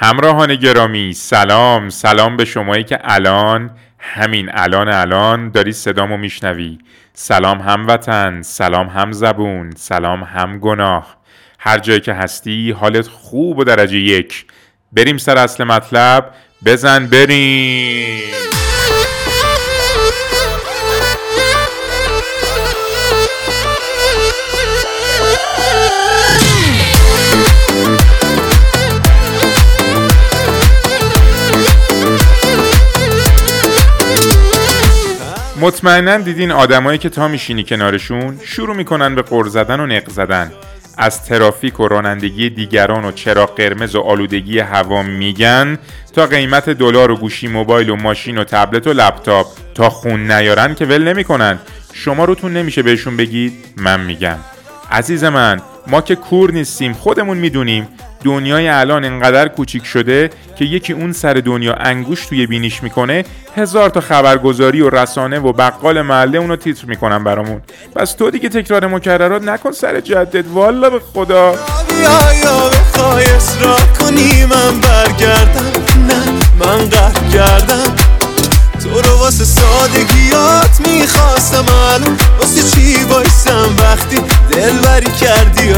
همراهان گرامی سلام. سلام به شمایی که الان همین الان الان داری صدامو میشنوی. سلام هموطن سلام هم زبون سلام هم گناه. هر جایی که هستی حالت خوب و درجه یک. بریم سر اصل مطلب. بزن بریم. مطمئنا دیدین آدمایی که تا میشینی کنارشون شروع می‌کنن به قر زدن و نق زدن. از ترافیک و رانندگی دیگران و چراغ قرمز و آلودگی هوا میگن تا قیمت دلار و گوشی موبایل و ماشین و تبلت و لپتاپ تا خون نیارن که ول نمی‌کنن. شما روتون نمیشه بهشون بگید من میگم. عزیز من ما که کور نیستیم خودمون می‌دونیم. دنیای الان انقدر کوچیک شده که یکی اون سر دنیا انگوش توی بینیش می‌کنه هزار تا خبرگزاری و رسانه و بقال محله اونو تیتر می‌کنن برامون. پس تو دیگه تکرار مکررات نکن سر جدت. والا به خدا. کنی من برگردم. نه من قهر کردم. تو رو واسه سادگیات می‌خواستم. الان واسه چی بایستم وقتی دلبری کردی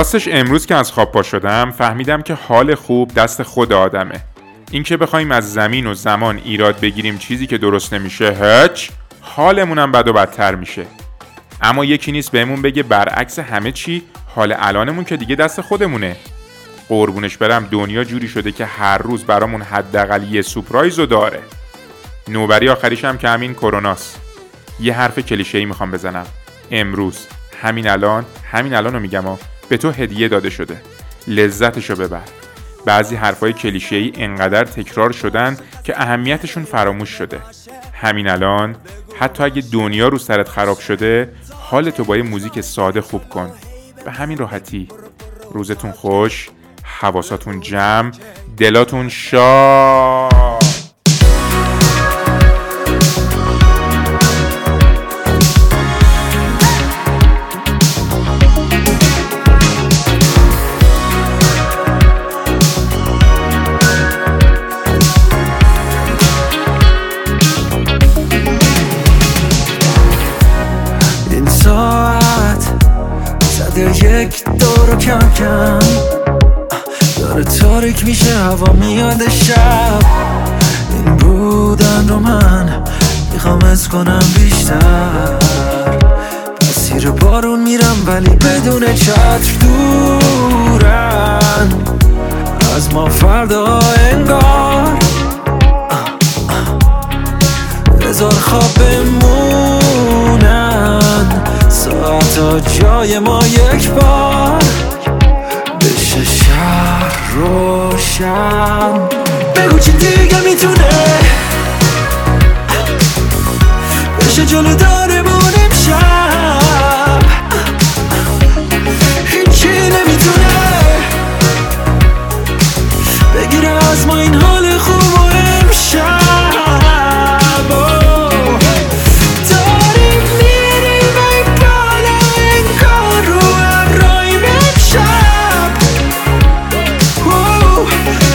راستش امروز که از خواب پا شدم فهمیدم که حال خوب دست خود آدمه. اینکه بخوایم از زمین و زمان ایراد بگیریم چیزی که درست نمیشه هچ حالمونم بد و بدتر میشه. اما یکی نیست بهمون بگه برعکس همه چی حال الانمون که دیگه دست خودمونه. قربونش برم دنیا جوری شده که هر روز برامون حداقل یه سپرایز داره. نوبری آخریش هم که همین کروناست یه حرف کلیشه ای می‌خوام بزنم. امروز همین الان همین الان رو میگم به تو هدیه داده شده. لذتشو ببر. بعضی حرفای کلیشه ای انقدر تکرار شدن که اهمیتشون فراموش شده. همین الان حتی اگه دنیا رو سرت خراب شده حالتو با یه موزیک ساده خوب کن. به همین راحتی. روزتون خوش حواساتون جمع دلاتون شاد. دور کم کم. داره تاریک میشه هوا میاد شب. این بودن رو من می‌خوام از کنم بیشتر. مسیر بارون میرم ولی بدون چتر دورن. از ما فردا انگار. هزار خواب بمونن جای ما یک بار بشه شهر روشن. بگو چی دیگه می‌تونه؟ بشه جلو داره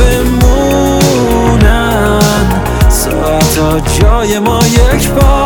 بمونن. ساعتا جای ما یک بار.